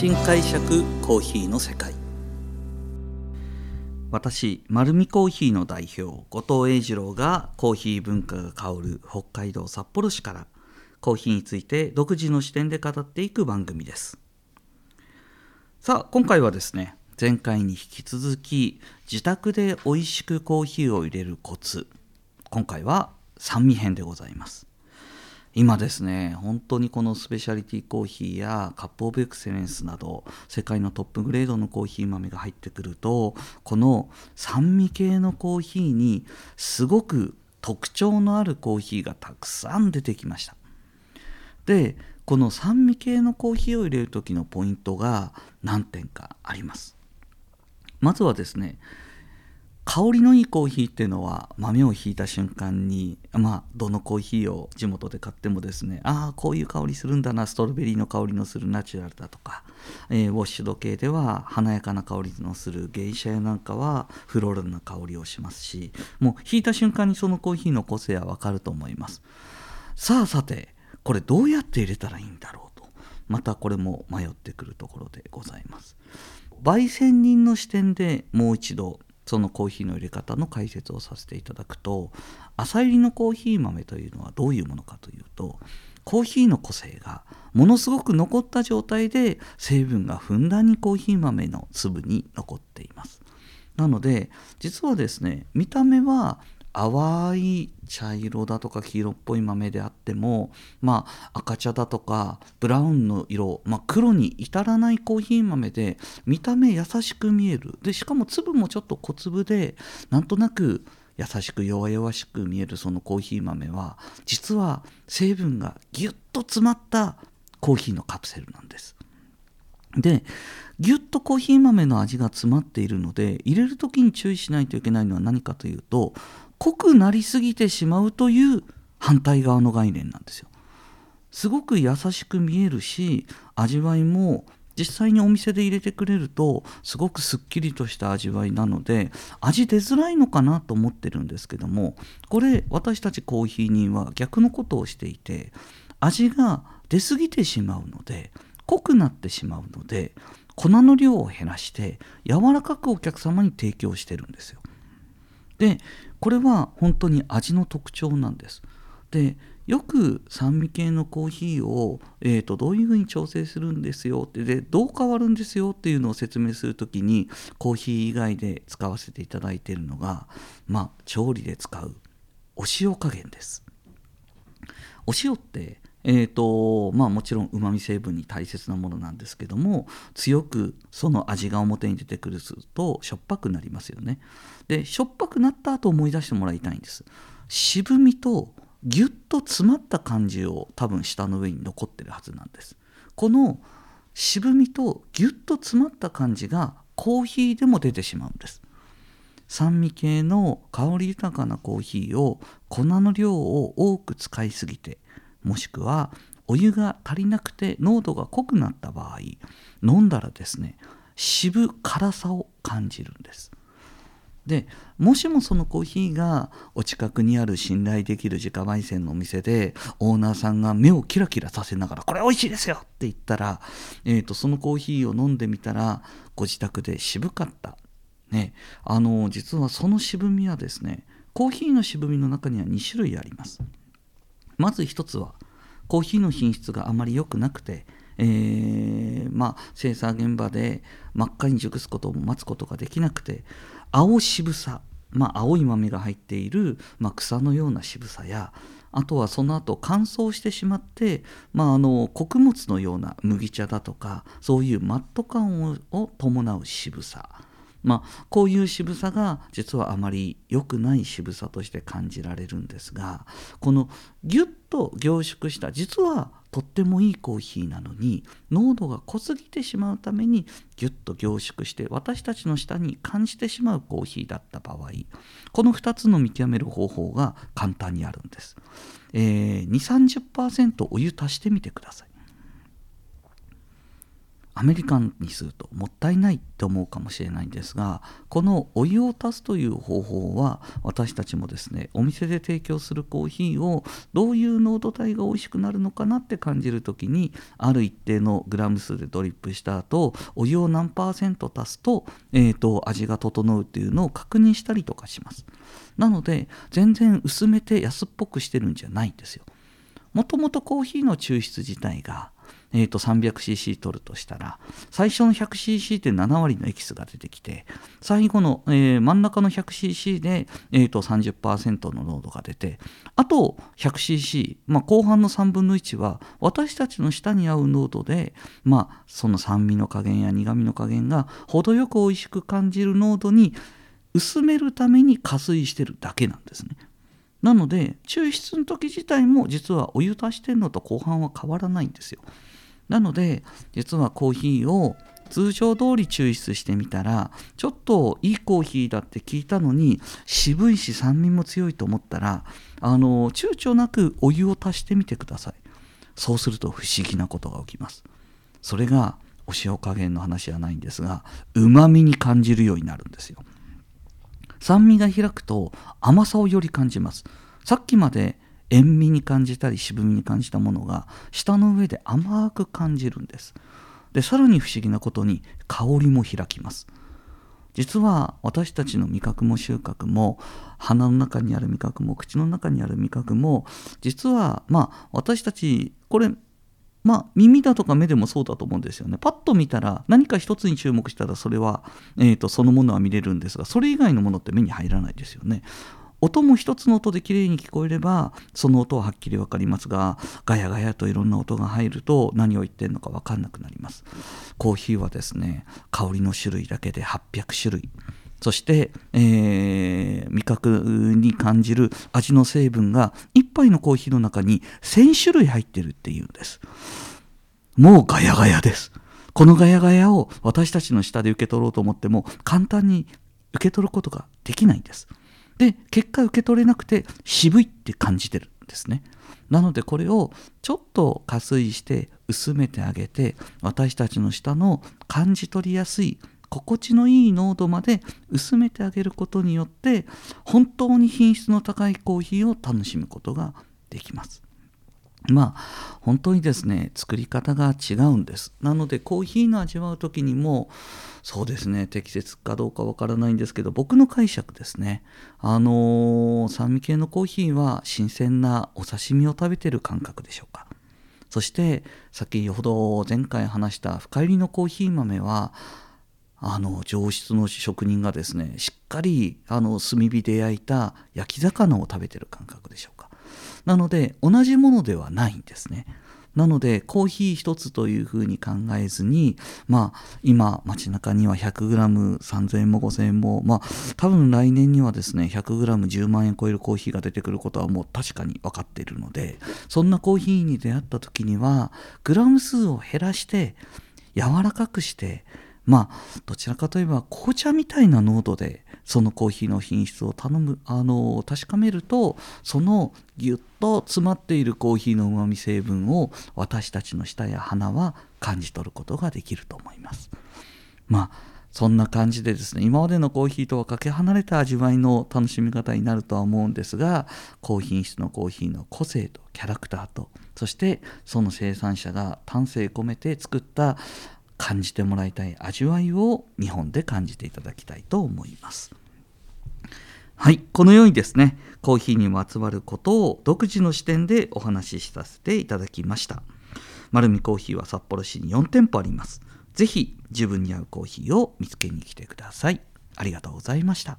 新解釈コーヒーの世界。私丸見コーヒーの代表後藤英二郎がコーヒー文化が香る北海道札幌市からコーヒーについて独自の視点で語っていく番組です。さあ今回はですね前回に引き続き自宅で美味しくコーヒーを入れるコツ。今回は酸味編でございます。今ですね本当にこのスペシャリティコーヒーやカップオブエクセレンスなど世界のトップグレードのコーヒー豆が入ってくるとこの酸味系のコーヒーにすごく特徴のあるコーヒーがたくさん出てきました。でこの酸味系のコーヒーを入れる時のポイントが何点かあります。まずはですね香りのいいコーヒーっていうのは豆をひいた瞬間にまあどのコーヒーを地元で買ってもですねああこういう香りするんだなストロベリーの香りのするナチュラルだとか、えー、ウォッシュ時計では華やかな香りのするゲイシャやなんかはフローラルな香りをしますしもうひいた瞬間にそのコーヒーの個性はわかると思います。さあさてこれどうやって入れたらいいんだろうと。またこれも迷ってくるところでございます。焙煎人の視点でもう一度そのコーヒーの入れ方の解説をさせていただくと朝入りのコーヒー豆というのはどういうものかというとコーヒーの個性がものすごく残った状態で成分がふんだんにコーヒー豆の粒に残っています。なので実はですね見た目は淡い茶色だとか黄色っぽい豆であってもまあ赤茶だとかブラウンの色、まあ、黒に至らないコーヒー豆で見た目優しく見えるでしかも粒もちょっと小粒でなんとなく優しく弱々しく見えるそのコーヒー豆は実は成分がギュッと詰まったコーヒーのカプセルなんです。でぎゅっとコーヒー豆の味が詰まっているので入れる時に注意しないといけないのは何かというと濃くなりすぎてしまうという反対側の概念なんですよ。すごく優しく見えるし味わいも実際にお店で入れてくれるとすごくすっきりとした味わいなので味出づらいのかなと思ってるんですけどもこれ私たちコーヒー人は逆のことをしていて味が出過ぎてしまうので濃くなってしまうので粉の量を減らして柔らかくお客様に提供してるんですよ。でこれは本当に味の特徴なんです。でよく酸味系のコーヒーを、えーと、どういうふうに調整するんですよってでどう変わるんですよっていうのを説明する時にコーヒー以外で使わせていただいているのが、まあ、調理で使うお塩加減です。お塩ってえーとまあ、もちろんうまみ成分に大切なものなんですけども強くその味が表に出てくるとしょっぱくなりますよね。でしょっぱくなった後思い出してもらいたいんです。渋みとギュッと詰まった感じを多分舌の上に残ってるはずなんです。この渋みとギュッと詰まった感じがコーヒーでも出てしまうんです。酸味系の香り豊かなコーヒーを粉の量を多く使いすぎてもしくはお湯が足りなくて濃度が濃くなった場合飲んだらですね渋辛さを感じるんですでもしもそのコーヒーがお近くにある信頼できる自家焙煎のお店でオーナーさんが目をキラキラさせながら「これ美味しいですよ!」って言ったら、えーと、そのコーヒーを飲んでみたらご自宅で渋かった、ね、あの実はその渋みはですねコーヒーの渋みの中には2種類あります。まず一つはコーヒーの品質があまり良くなくて、えー、まあ、生産現場で真っ赤に熟すことを待つことができなくて青渋さ、まあ、青い豆が入っている、まあ、草のような渋さやあとはその後乾燥してしまって、まあ、あの穀物のような麦茶だとかそういうマット感を伴う渋さ。まあ、こういう渋さが実はあまり良くない渋さとして感じられるんですがこのギュッと凝縮した実はとってもいいコーヒーなのに濃度が濃すぎてしまうためにギュッと凝縮して私たちの舌に感じてしまうコーヒーだった場合この2つの見極める方法が簡単にあるんです、えー、2 3 0お湯足してみてください。アメリカンにするともったいないと思うかもしれないんですがこのお湯を足すという方法は私たちもですねお店で提供するコーヒーをどういう濃度帯が美味しくなるのかなって感じる時にある一定のグラム数でドリップした後お湯を何パーセント足すと,、えーと、味が整うっていうのを確認したりとかします。なので全然薄めて安っぽくしてるんじゃないんですよ。もともとコーヒーの抽出自体がえー、と 300cc 取るとしたら最初の 100cc で7割のエキスが出てきて最後の、えー、真ん中の 100cc で、えー、と30%の濃度が出てあと 100cc、まあ、後半の3分の1は私たちの舌に合う濃度で、まあ、その酸味の加減や苦味の加減が程よく美味しく感じる濃度に薄めるために加水してるだけなんですね。なので抽出の時自体も実はお湯足してるのと後半は変わらないんですよ。なので実はコーヒーを通常通り抽出してみたらちょっといいコーヒーだって聞いたのに渋いし酸味も強いと思ったらあの躊躇なくお湯を足してみてください。そうすると不思議なことが起きます。それがお塩加減の話じゃないんですがうまみに感じるようになるんですよ。酸味が開くと甘さをより感じます。さっきまで塩味に感じたり渋みに感じたものが舌の上で甘く感じるんですでさらに不思議なことに香りも開きます実は私たちの味覚も収穫も鼻の中にある味覚も口の中にある味覚も実はまあ私たちこれまあ耳だとか目でもそうだと思うんですよね。パッと見たら何か一つに注目したらそれは、えーとそのものは見れるんですがそれ以外のものって目に入らないですよね。音も一つの音できれいに聞こえればその音ははっきり分かりますがガヤガヤといろんな音が入ると何を言ってるのか分かんなくなります。コーヒーはですね香りの種類だけで800種類。そして、えー、味覚に感じる味の成分が1杯のコーヒーの中に1000種類入ってるっていうんです。もうガヤガヤです。このガヤガヤを私たちの下で受け取ろうと思っても簡単に受け取ることができないんです。で結果受け取れなくて渋いって感じてるんですね。なのでこれをちょっと加水して薄めてあげて私たちの舌の感じ取りやすい心地のいい濃度まで薄めてあげることによって本当に品質の高いコーヒーを楽しむことができます。まあ本当にですね作り方が違うんです。なのでコーヒーの味わう時にもそうですね適切かどうかわからないんですけど僕の解釈ですね。あのー、酸味系のコーヒーは新鮮なお刺身を食べてる感覚でしょうか。そして先ほど前回話した深入りのコーヒー豆はあの上質の職人がですねしっかりあの炭火で焼いた焼き魚を食べてる感覚でしょうか。なので同じものではないんですね。なのでコーヒー一つというふうに考えずにまあ今街中には 100g3000 円も5000円もまあ多分来年にはですね 100g10 万円超えるコーヒーが出てくることはもう確かに分かっているのでそんなコーヒーに出会った時にはグラム数を減らして柔らかくしてまあどちらかといえば紅茶みたいな濃度でそのコーヒーの品質を頼むあの確かめるとそのぎゅっと詰まっているコーヒーのうまみ成分を私たちの舌や鼻は感じ取ることができると思いますまあそんな感じでですね今までのコーヒーとはかけ離れた味わいの楽しみ方になるとは思うんですが高品質のコーヒーの個性とキャラクターとそしてその生産者が丹精込めて作った感じてもらいたい味わいを日本で感じていただきたいと思います。はい、このようにですね、コーヒーにまつわることを独自の視点でお話しさせていただきました。丸見コーヒーは札幌市に4店舗あります。ぜひ自分に合うコーヒーを見つけに来てください。ありがとうございました。